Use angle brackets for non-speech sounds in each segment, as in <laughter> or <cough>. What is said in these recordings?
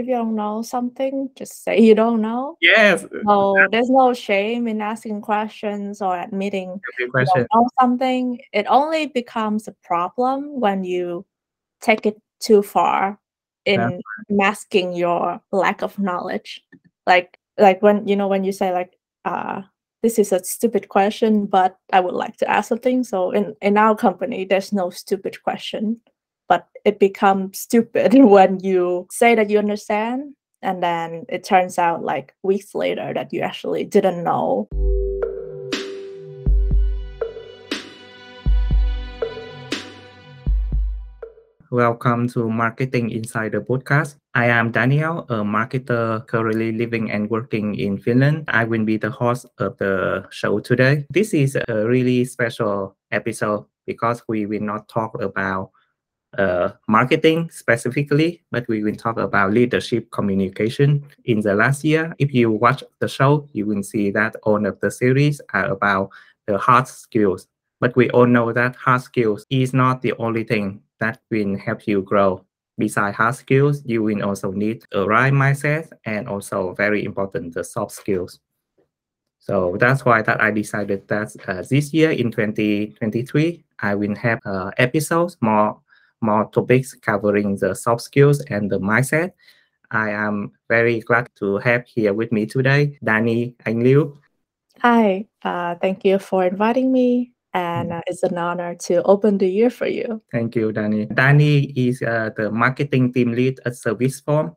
if you don't know something, just say you don't know. Yes. So there's no shame in asking questions or admitting you don't know something. It only becomes a problem when you take it too far Yeah. in masking your lack of knowledge. Like like when you know when you say like uh this is a stupid question, but I would like to ask something. So in in our company, there's no stupid question, but it becomes stupid <laughs> when you say that you understand, and then it turns out like weeks later that you actually didn't know. Welcome to Marketing Insider podcast. I am Daniel, a marketer currently living and working in Finland. I will be the host of the show today. This is a really special episode because we will not talk about uh, marketing specifically, but we will talk about leadership communication. In the last year, if you watch the show, you will see that all of the series are about the hard skills. But we all know that hard skills is not the only thing that will help you grow. Besides hard skills, you will also need a right mindset and also very important the soft skills. So that's why that I decided that uh, this year in 2023 I will have uh, episodes more more topics covering the soft skills and the mindset. I am very glad to have here with me today Dani Anh Luu. Hi, uh, thank you for inviting me, and uh, it's an honor to open the year for you. Thank you, Dani. Dani is uh, the marketing team lead at ServiceForm,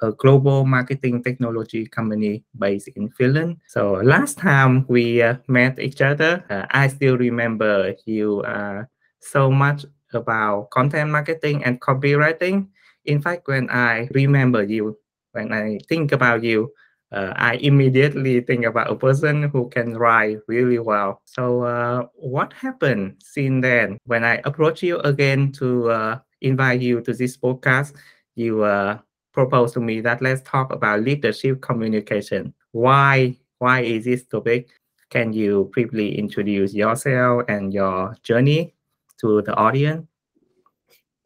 a global marketing technology company based in Finland. So last time we uh, met each other, uh, I still remember you uh, so much about content marketing and copywriting. In fact, when I remember you, when I think about you, uh, I immediately think about a person who can write really well. So, uh, what happened since then? When I approached you again to uh, invite you to this podcast, you uh, proposed to me that let's talk about leadership communication. Why? Why is this topic? Can you briefly introduce yourself and your journey to the audience?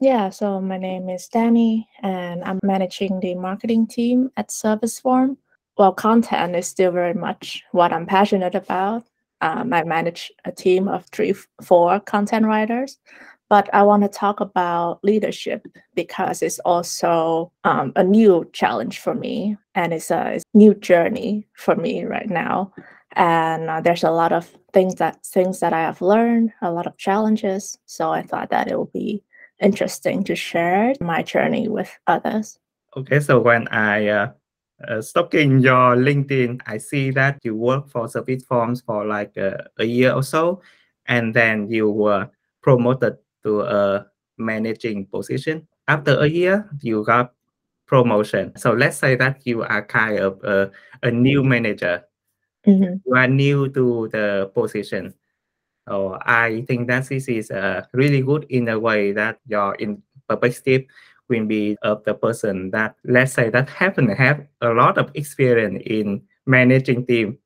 Yeah, so my name is Dani, and I'm managing the marketing team at ServiceForm. Well, content is still very much what I'm passionate about. Um, I manage a team of three, four content writers, but I want to talk about leadership because it's also um, a new challenge for me, and it's a, it's a new journey for me right now. And uh, there's a lot of things that things that I have learned, a lot of challenges. So I thought that it would be interesting to share my journey with others. Okay, so when I uh, uh, stalking your LinkedIn, I see that you work for Service Forms for like uh, a year or so, and then you were promoted to a managing position. After a year, you got promotion. So let's say that you are kind of a, a new manager. Mhm. You are new to the position. So I think that this is uh, really good in a way that your in perspective will be of the person that let's say that happen have a lot of experience in managing team.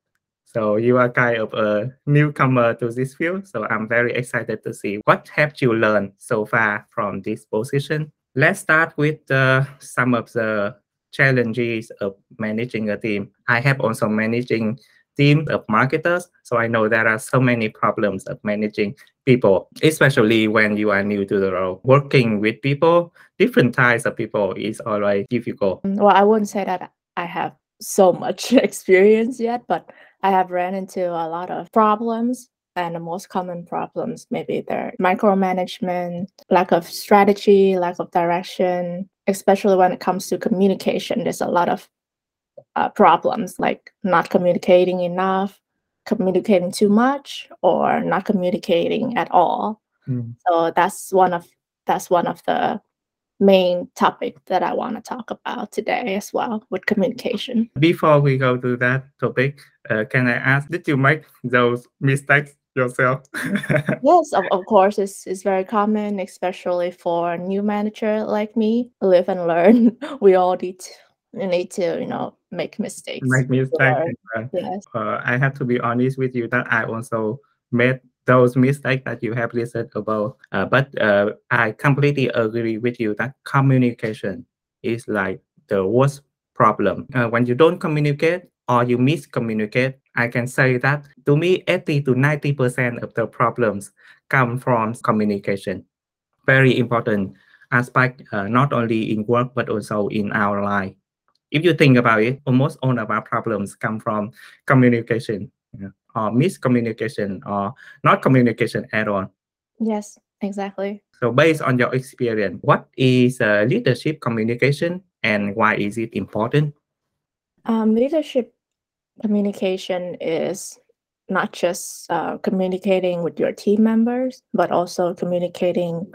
So you are kind of a newcomer to this field. So I'm very excited to see what have you learned so far from this position. Let's start with uh, some of the challenges of managing a team. I have also managing team of marketers. So I know there are so many problems of managing people, especially when you are new to the role. Working with people, different types of people is always difficult. Mm, Well, I wouldn't say that I have so much <laughs> experience yet, but I have ran into a lot of problems. And the most common problems, maybe they're micromanagement, lack of strategy, lack of direction, especially when it comes to communication. There's a lot of uh, problems like not communicating enough, communicating too much, or not communicating at all. Mm. So that's one of that's one of the main topic that I want to talk about today as well with communication. Before we go to that topic, uh, can I ask, did you make those mistakes yourself? <laughs> Yes, of, of course, it's, it's very common, especially for a new manager like me. Live and learn. <laughs> We all need to, need to, you know, make mistakes. make mistakes. Yes. uh, I have to be honest with you that I also made those mistakes that you have listed above. Uh, but uh, I completely agree with you that communication is like the worst problem. Uh, when you don't communicate or you miscommunicate, I can say that to me, 80 to 90% of the problems come from communication. Very important aspect, uh, not only in work, but also in our life. If you think about it, almost all of our problems come from communication or miscommunication or not communication at all. Yes, exactly. So based on your experience, what is uh, leadership communication and why is it important? Um, leadership communication is not just uh, communicating with your team members, but also communicating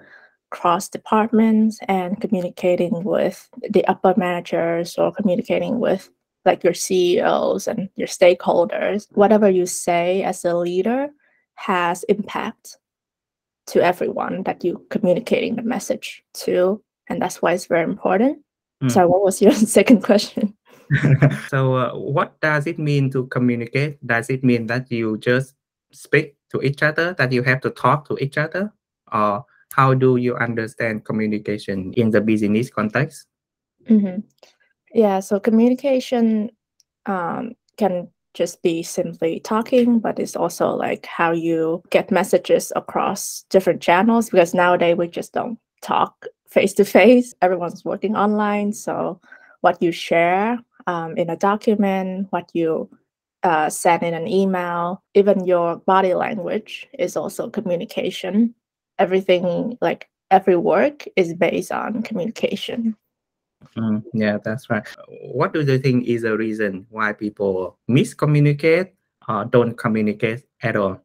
cross departments and communicating with the upper managers or communicating with like your CEOs and your stakeholders. Whatever you say as a leader has impact to everyone that you communicating the message to and that's why it's very important mm. so what was your <laughs> second question <laughs> so uh, what does it mean to communicate does it mean that you just speak to each other that you have to talk to each other or how do you understand communication in the business context mm-hmm. yeah so communication um, can just be simply talking, but it's also like how you get messages across different channels because nowadays we just don't talk face to face. Everyone's working online. So, what you share um, in a document, what you uh, send in an email, even your body language is also communication. Everything, like every work, is based on communication. Mm, yeah, that's right. What do you think is the reason why people miscommunicate or don't communicate at all?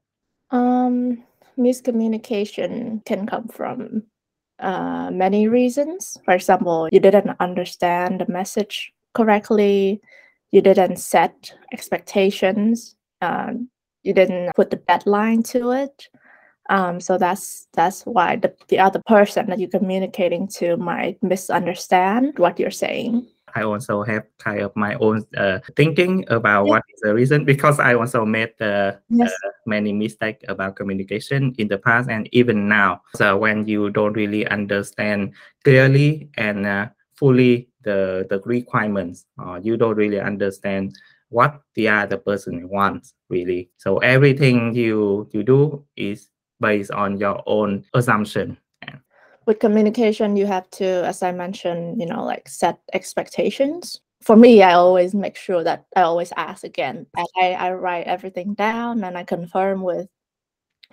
Um, miscommunication can come from uh, many reasons. For example, you didn't understand the message correctly, you didn't set expectations, um, you didn't put the deadline to it, um, so that's that's why the, the other person that you're communicating to might misunderstand what you're saying. I also have kind of my own uh, thinking about yeah. what is the reason because I also made uh, yes. uh, many mistakes about communication in the past and even now. So when you don't really understand clearly and uh, fully the the requirements, uh, you don't really understand what the other person wants really. So everything you you do is based on your own assumption. With communication you have to as i mentioned you know like set expectations. For me i always make sure that i always ask again. I, I write everything down and i confirm with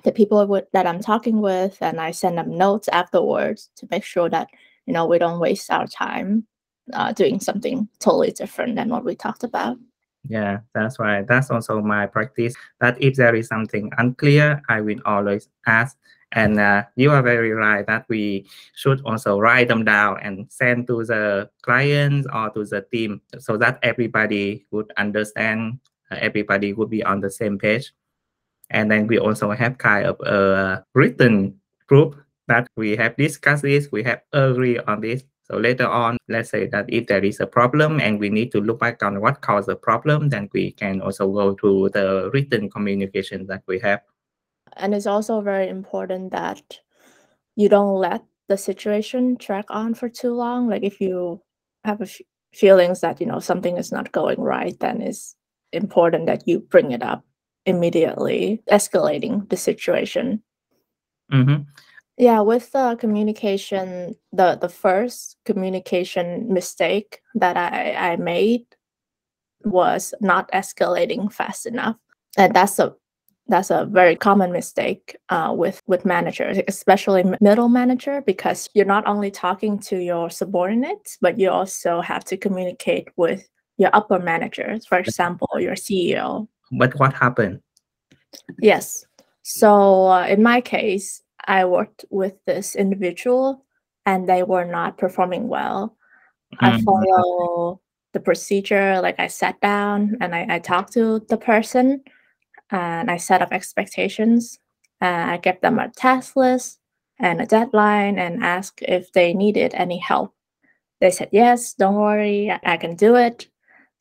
the people with, that i'm talking with and i send them notes afterwards to make sure that you know we don't waste our time uh, doing something totally different than what we talked about yeah, that's why That's also my practice. That if there is something unclear, I will always ask. And uh, you are very right that we should also write them down and send to the clients or to the team so that everybody would understand, uh, everybody would be on the same page. And then we also have kind of a written group that we have discussed this, we have agreed on this, so later on, let's say that if there is a problem and we need to look back on what caused the problem, then we can also go to the written communication that we have. And it's also very important that you don't let the situation drag on for too long. Like if you have a f- feelings that you know something is not going right, then it's important that you bring it up immediately, escalating the situation. Mm-hmm. Yeah, with the communication, the the first communication mistake that I, I made was not escalating fast enough. And that's a that's a very common mistake uh, with with managers, especially middle manager, because you're not only talking to your subordinates, but you also have to communicate with your upper managers, for example, your CEO. But what happened? Yes. So uh, in my case, I worked with this individual and they were not performing well. Mm-hmm. I follow the procedure, like I sat down and I, I talked to the person and I set up expectations. And I gave them a task list and a deadline and asked if they needed any help. They said, Yes, don't worry, I can do it.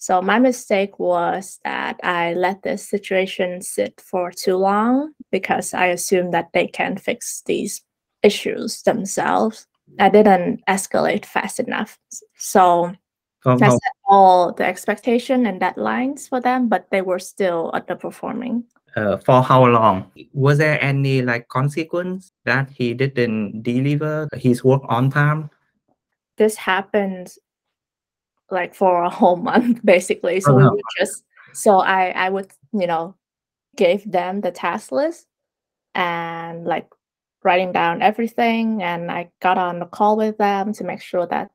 So my mistake was that I let this situation sit for too long because I assumed that they can fix these issues themselves. I didn't escalate fast enough. So I set all the expectation and deadlines for them, but they were still underperforming. Uh, for how long? Was there any like consequence that he didn't deliver his work on time? This happened like for a whole <laughs> month basically. So oh, we would just so I I would you know give them the task list and like writing down everything and I got on a call with them to make sure that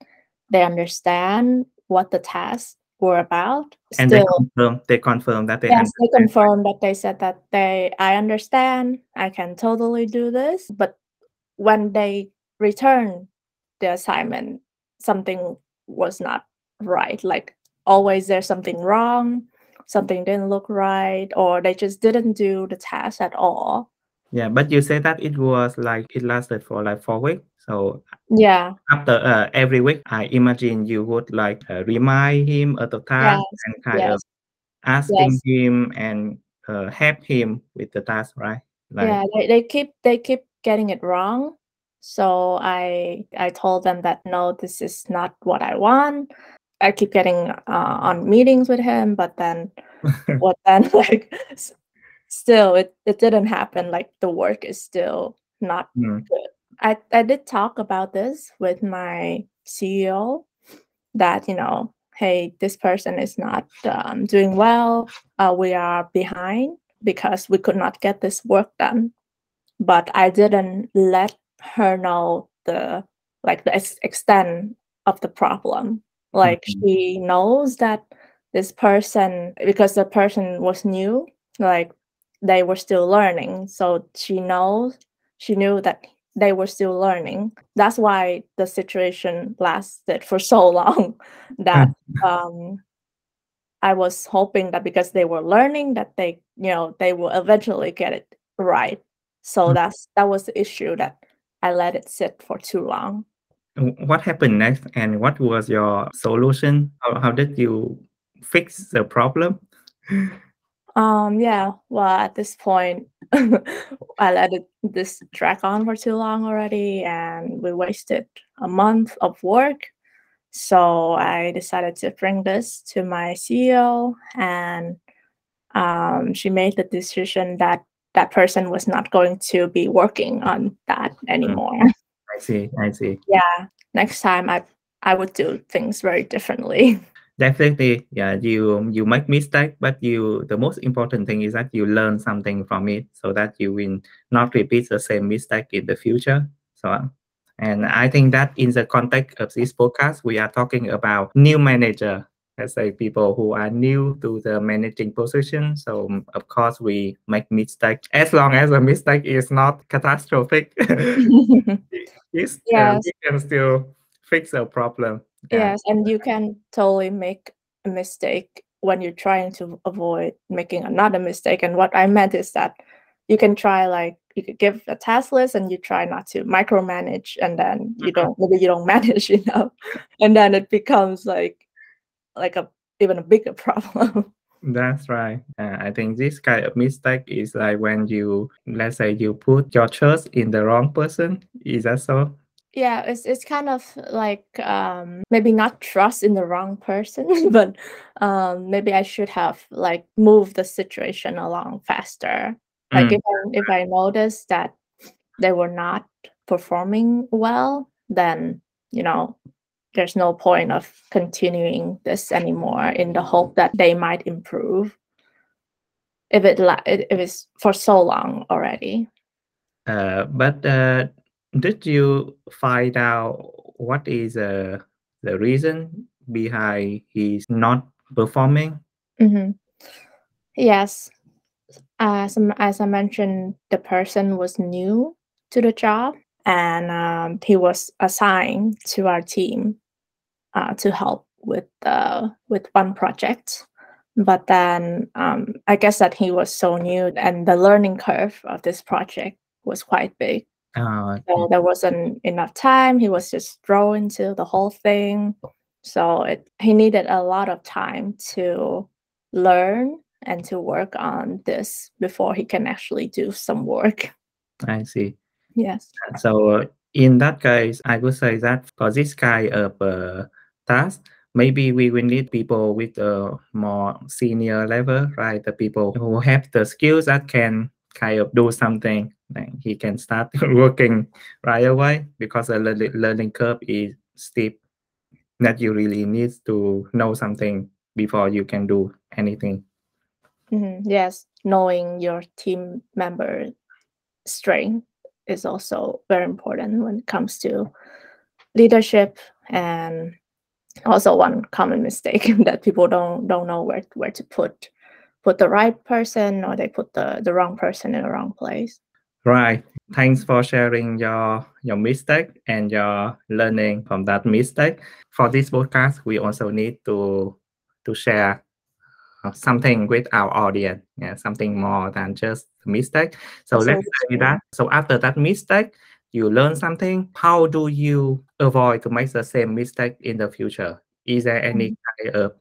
they understand what the tasks were about. And Still, they confirm they confirm that they yes, understand. they confirmed that they said that they I understand, I can totally do this. But when they return the assignment, something was not right. Like always there's something wrong, something didn't look right, or they just didn't do the task at all. Yeah, but you say that it was like it lasted for like four weeks. So yeah, after uh, every week, I imagine you would like uh, remind him of the task yes. and kind yes. of asking yes. him and uh, help him with the task, right? Like, yeah, they, they keep they keep getting it wrong. So I I told them that no, this is not what I want. I keep getting uh, on meetings with him, but then <laughs> what then <laughs> like still it, it didn't happen. Like the work is still not mm. good. I, I did talk about this with my CEO that, you know, hey, this person is not um, doing well. Uh, we are behind because we could not get this work done. But I didn't let her know the like the ex- extent of the problem. Like mm-hmm. she knows that this person because the person was new, like they were still learning. So she knows she knew that they were still learning. That's why the situation lasted for so <laughs> long. that um, I was hoping that because they were learning, that they you know they will eventually get it right. So mm-hmm. that's that was the issue that I let it sit for too long. What happened next, and what was your solution? How, how did you fix the problem? Um, yeah, well, at this point, <laughs> I let it this drag on for too long already, and we wasted a month of work. So I decided to bring this to my CEO, and um, she made the decision that that person was not going to be working on that mm. anymore. I see. I see. Yeah. Next time, I I would do things very differently. <laughs> definitely yeah you you make mistake but you the most important thing is that you learn something from it so that you will not repeat the same mistake in the future so and i think that in the context of this podcast we are talking about new manager let's say people who are new to the managing position so of course we make mistakes as long as the mistake is not catastrophic <laughs> yes. Uh, we can still fix a problem Yes, and you can totally make a mistake when you're trying to avoid making another mistake. And what I meant is that you can try like you could give a task list and you try not to micromanage and then you mm-hmm. don't maybe you don't <laughs> manage enough and then it becomes like like a even a bigger <laughs> problem. That's right. Uh, i think this kind of mistake is like when you let's say you put your trust in the wrong person. Is that so? Yeah it's it's kind of like um maybe not trust in the wrong person <laughs> but um maybe i should have like moved the situation along faster. Like mm. if I, if i noticed that they were not performing well then you know there's no point of continuing this anymore in the hope that they might improve if it if it's for so long already uh, but uh, did you find out what is uh, the reason behind he's not performing? Mm-hmm. Yes. As, as I mentioned, the person was new to the job and um, he was assigned to our team uh, to help with uh, with one project. But then um, I guess that he was so new and the learning curve of this project was quite big. Oh, so there wasn't enough time. He was just thrown into the whole thing. So it, he needed a lot of time to learn and to work on this before he can actually do some work. I see. Yes. So in that case, I would say that for this kind of uh, task, maybe we will need people with a more senior level, right? The people who have the skills that can kind of do something. He can start <laughs> working right away because the learning curve is steep. That you really need to know something before you can do anything. Mm-hmm. Yes, knowing your team member strength is also very important when it comes to leadership and also one common mistake <laughs> that people don't don't know where where to put put the right person or they put the the wrong person in the wrong place. Right. Thanks for sharing your your mistake and your learning from that mistake. For this podcast we also need to to share uh, something with our audience. Yeah something more than just mistake. So let's say that so after that mistake you learn something how do you avoid to make the same mistake in the future? Is there any mm-hmm. kind of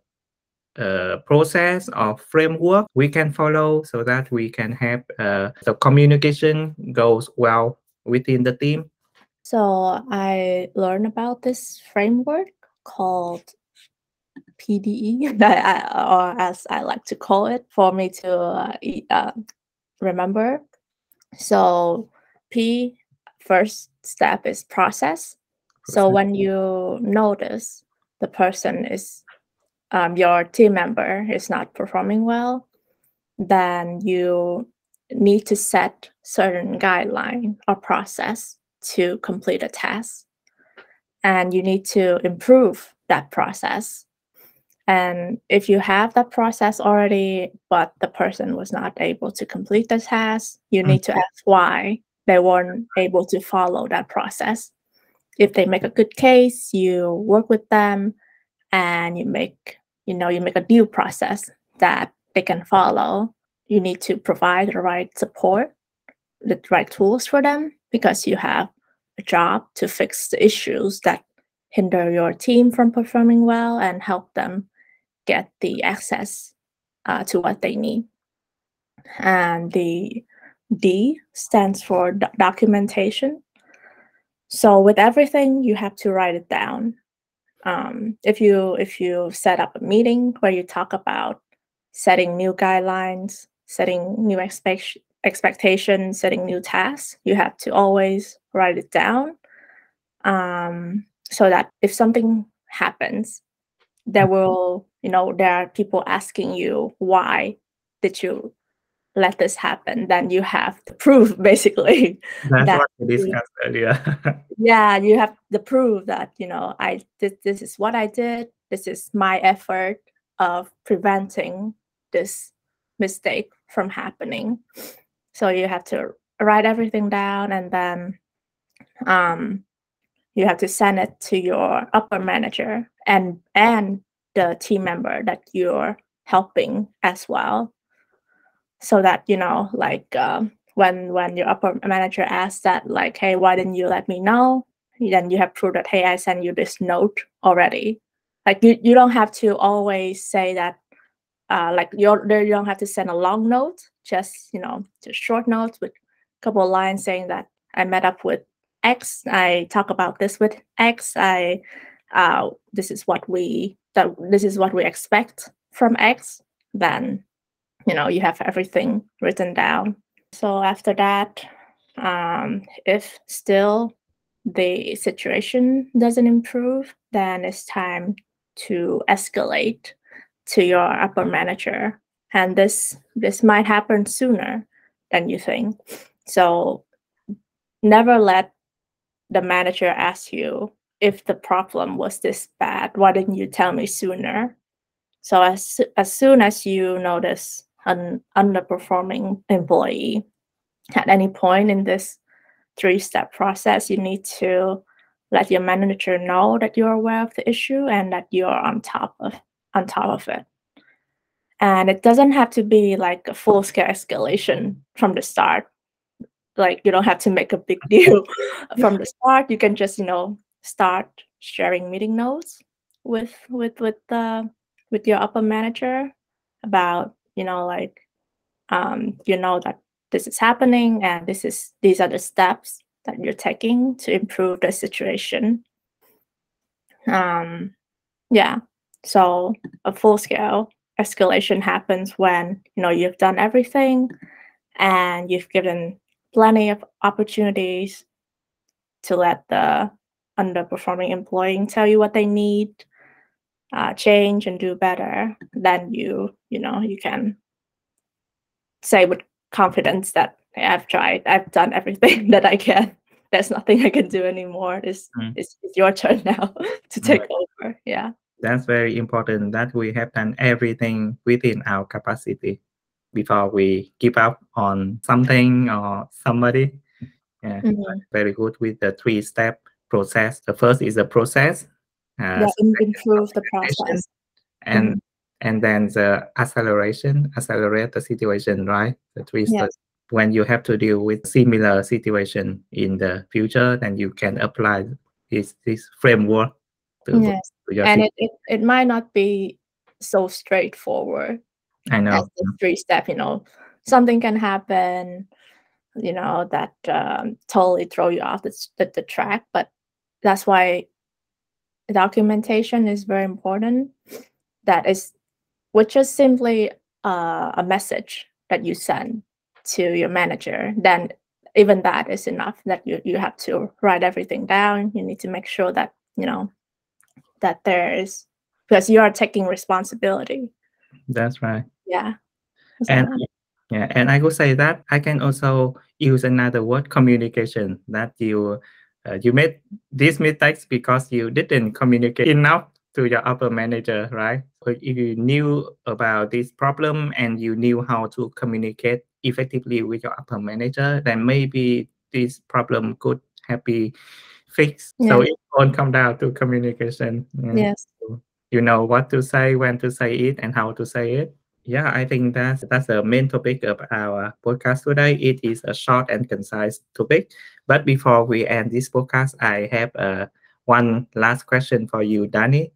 uh, process or framework we can follow so that we can have uh, the communication goes well within the team? So i learned about this framework called pde <laughs> or as i like to call it for me to uh, uh remember. So p first step is process. So when you notice the person is um, your team member is not performing well, then you need to set certain guideline or process to complete a task. And you need to improve that process. And if you have that process already, but the person was not able to complete the task, you mm-hmm. need to ask why they weren't able to follow that process. If they make a good case, you work with them and you make, you know, you make a due process that they can follow. You need to provide the right support, the right tools for them because you have a job to fix the issues that hinder your team from performing well and help them get the access uh, to what they need. And the D stands for do documentation. So with everything, you have to write it down. Um, if you if you set up a meeting where you talk about setting new guidelines, setting new expect expectations, setting new tasks, you have to always write it down um, so that if something happens, there will you know there are people asking you why did you let this happen, then you have the proof <laughs> basically. That's that what we discussed earlier. yeah, you have the proof that you know I did this is what I did. This is my effort of preventing this mistake from happening. So you have to write everything down and then um, you have to send it to your upper manager and and the team member that you're helping as well so that you know like uh, when when your upper manager asks that like hey why didn't you let me know? then you have proof that hey i sent you this note already. Like you, you don't have to always say that uh, like you're you don't have to send a long note just you know just short notes with a couple of lines saying that i met up with x i talk about this with x i uh, this is what we that this is what we expect from x then you know you have everything written down. So after that um, if still the situation doesn't improve then it's time to escalate to your upper manager. And this this might happen sooner than you think. So never let the manager ask you if the problem was this bad. Why didn't you tell me sooner? So as as soon as you notice an underperforming employee. At any point in this three step process you need to let your manager know that you're aware of the issue and that you're on top of on top of it. And it doesn't have to be like a full scale escalation from the start. Like you don't have to make a big <laughs> deal from the start. You can just you know start sharing meeting notes with with with the with your upper manager about you know like um, you know that this is happening and this is these are the steps that you're taking to improve the situation. Um, yeah. So a full scale escalation happens when you know you've done everything and you've given plenty of opportunities to let the underperforming employee tell you what they need uh, change and do better then you you know you can say with confidence that hey, i've tried. I've done everything <laughs> that i can. There's nothing i can do anymore. It's, mm. it's, it's, your turn <laughs> now to take right. over. Yeah. That's very important that we have done everything within our capacity before we give up on something or somebody. Yeah mm-hmm. very good with the three step process. The first is the process uh, yeah, improve the process and mm-hmm. and then the acceleration accelerate the situation right the three yes. steps when you have to deal with similar situation in the future then you can apply this this framework to, yes. to and it, it, it might not be so straightforward i know the three step you know something can happen you know that um, totally throw you off the, the, the track but that's why documentation is very important. That is which is simply uh, a message that you send to your manager then even that is enough that you, you have to write everything down. You need to make sure that you know that there is because you are taking responsibility. That's right. Yeah. And yeah and i would say that i can also use another word communication that you uh, you made these mistakes because you didn't communicate enough to your upper manager, right? So if you knew about this problem and you knew how to communicate effectively with your upper manager, then maybe this problem could have been fixed. Yeah. So it all come down to communication. Yes. You know what to say, when to say it, and how to say it. Yeah, I think that's that's the main topic of our podcast today. It is a short and concise topic. But before we end this podcast, I have uh, one last question for you, Dani.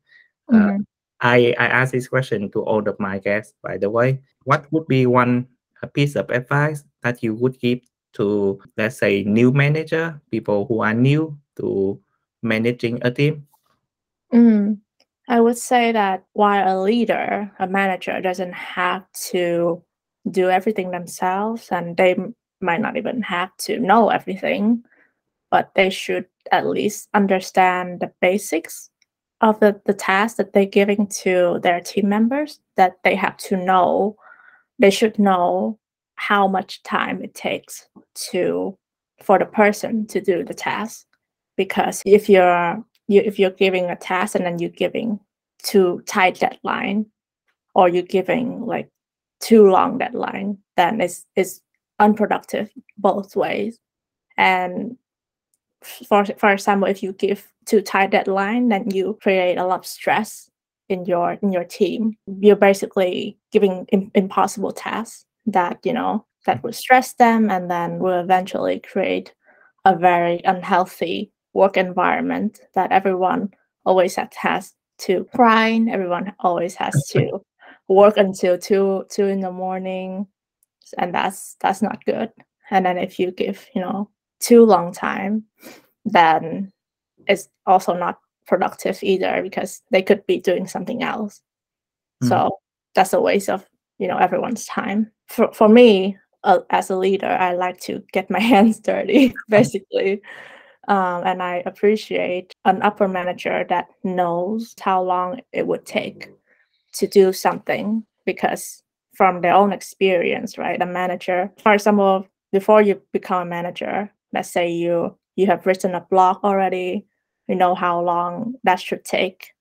Uh, mm-hmm. I, I ask this question to all of my guests, by the way. What would be one piece of advice that you would give to, let's say, new manager, people who are new to managing a team? Mm. I would say that while a leader, a manager, doesn't have to do everything themselves, and they might not even have to know everything, but they should at least understand the basics of the, the task that they're giving to their team members that they have to know they should know how much time it takes to for the person to do the task. Because if you're you, if you're giving a task and then you're giving too tight deadline or you're giving like too long deadline then it's it's unproductive both ways. And for for example if you give too tight deadline then you create a lot of stress in your in your team. You're basically giving Im- impossible tasks that you know that will stress them and then will eventually create a very unhealthy work environment that everyone always has, has to grind everyone always has to work until two two in the morning and that's that's not good. And then if you give you know too long time then it's also not productive either because they could be doing something else. Mm. so that's a waste of you know everyone's time. For, for me uh, as a leader i like to get my <laughs> hands dirty <laughs> basically um, and i appreciate an upper manager that knows how long it would take to do something because from their own experience right a manager for example before you become a manager let's say you you have written a blog already you know how long that should take.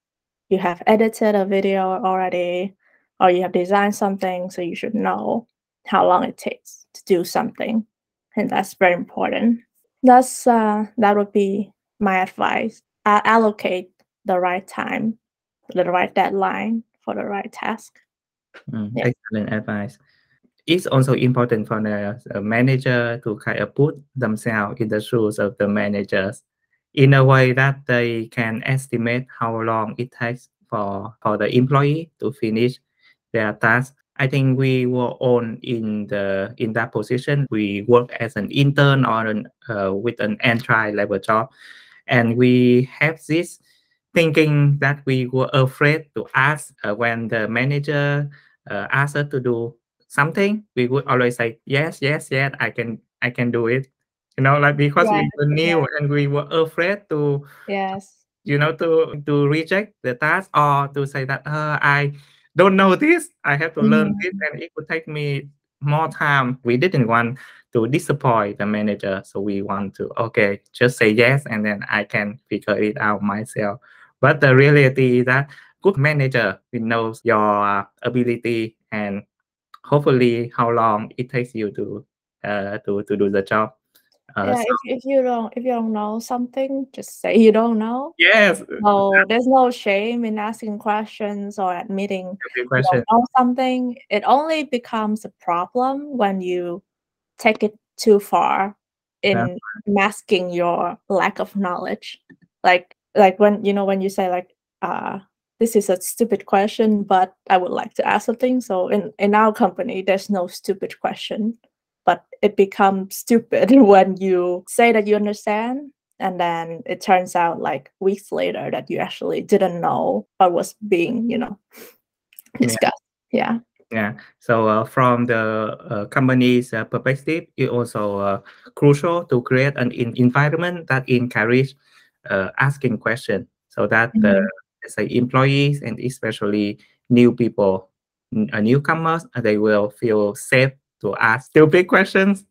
You have edited a video already or you have designed something so you should know how long it takes to do something. And that's very important that's uh, that would be my advice allocate the right time the right deadline for the right task mm, yeah. excellent advice it's also important for the, the manager to kind of put themselves in the shoes of the managers in a way that they can estimate how long it takes for, for the employee to finish their task. I think we were all in the in that position. We work as an intern or an, uh, with an entry level job, and we have this thinking that we were afraid to ask uh, when the manager uh, asked us to do something we would always say yes yes yes i can i can do it you know like because Yes, we were new yes. and we were afraid to Yes. you know to to reject the task or to say that uh, i don't know this. I have to learn this and it would take me more time. We didn't want to disappoint the manager so we want to okay just say yes and then i can figure it out myself. But the reality is that good manager will knows your ability and hopefully how long it takes you to uh, to to do the job uh, Yeah, so if if you don't if you don't know something, just say you don't know. yes So there's no shame in asking questions or admitting question don't know something. It only becomes a problem when you take it too far in masking your lack of knowledge. Like like when you know when you say like uh this is a stupid question, but I would like to ask something. So in in our company, there's no stupid question, but it becomes <laughs> stupid <laughs> when you say that you understand and then it turns out like weeks later that you actually didn't know what was being you know discussed yeah Yeah. So uh, from the uh, company's uh, perspective, it also uh, crucial to create an environment that encourage uh, asking questions, so that the Mhm. let's say employees and especially new people, uh, newcomers, uh, they will feel safe to ask stupid questions.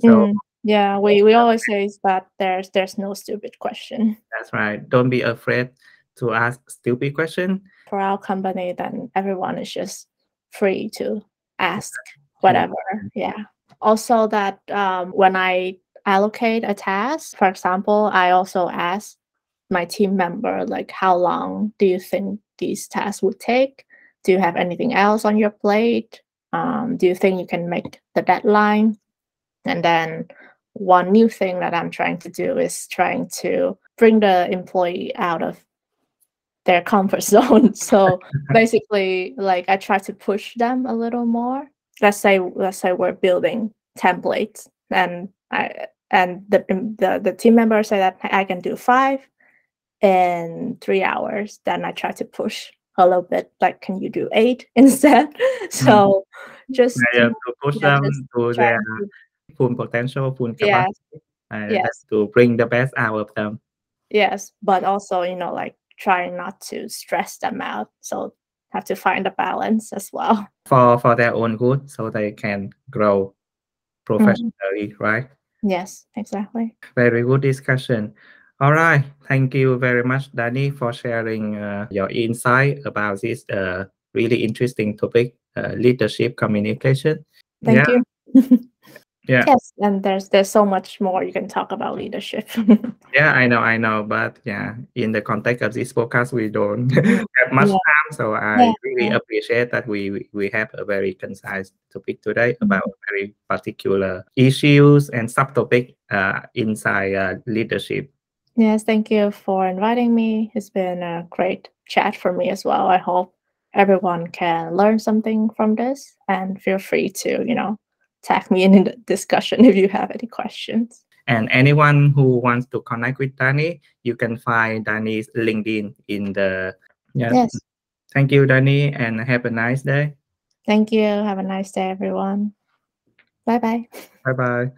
So Mm, yeah we we always say that there's there's no stupid question that's right. Don't be afraid to ask stupid question. for our company then everyone is just free to ask whatever yeah also that um, when i allocate a task for example i also ask my team member like how long do you think these tasks would take do you have anything else on your plate um, do you think you can make the deadline? And then one new thing that i'm trying to do is trying to bring the employee out of their comfort <laughs> zone. So <laughs> basically like i try to push them a little more. Let's say let's say we're building templates and i and the the, the team members say that i can do five in three hours then i try to push a little bit like can you do eight <laughs> instead? Mm. So just Yeah, to, to push them to their to, full potential, full yes. capacity, and yes. to bring the best out of them. yes but also you know like trying not to stress them out so have to find a balance as well. For for their own good so they can grow mm-hmm. professionally right? Yes exactly. Very good discussion all right. Thank you very much dani for sharing uh, your insight about this uh, really interesting topic uh, leadership communication. Thank yeah. you. <laughs> Yeah. Yes and there's there's so much more you can talk about leadership. <laughs> Yeah i know i know but yeah in the context of this podcast we don't <laughs> have much yeah. time so i Yeah, really appreciate that we we- have a very concise topic today Mhm. about very particular issues and subtopic uh, inside uh, leadership yes thank you for inviting me. It's been a great chat for me as well. I hope everyone can learn something from this and feel free to you know tag me in the discussion <laughs> if you have any questions. And anyone who wants to connect with dani you can find dani's linkedin in the yeah. Yes. Thank you dani and have a nice day. Thank you. Have a nice day everyone. Bye bye bye bye